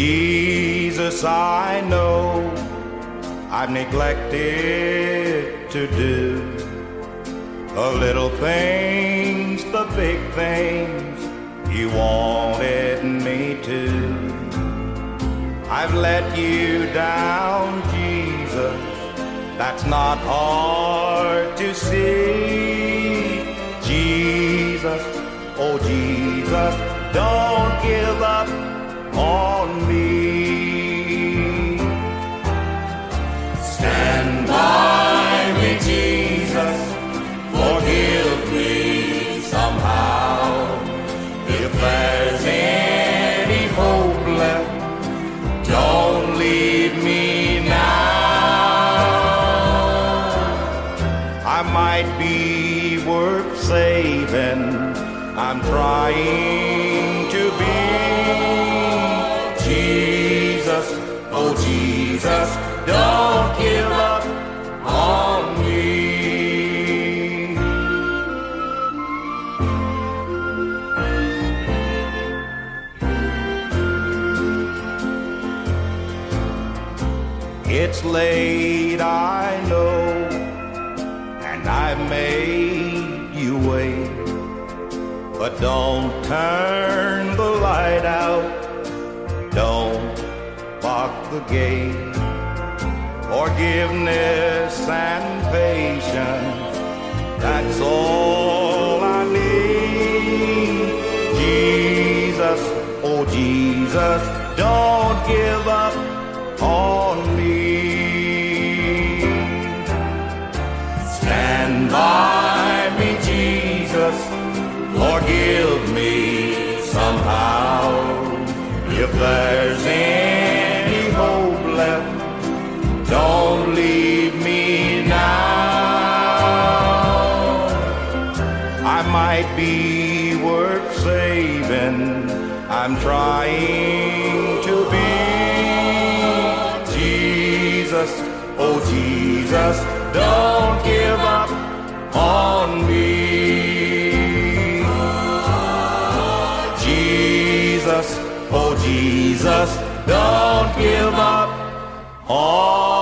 Jesus, I know I've neglected to do the little things, the big things you wanted me to. I've let you down, Jesus. That's not hard to see. Jesus, oh Jesus, don't give up on me. Stand by me, Jesus. Forgive me somehow. If there's any hope left, don't leave me now. I might be worth saving. I'm trying to be Jesus. Oh, Jesus, don't give up on me. It's late, I know, and I've made you wait. But don't turn the light out, lock the gate. Forgiveness and patience, that's all I need. Jesus, oh Jesus, don't give up on me. Stand by me, Jesus. Forgive me somehow. If there's any might be worth saving. I'm trying to be Jesus. Oh, Jesus, don't give up on me. Jesus, oh, Jesus, don't give up on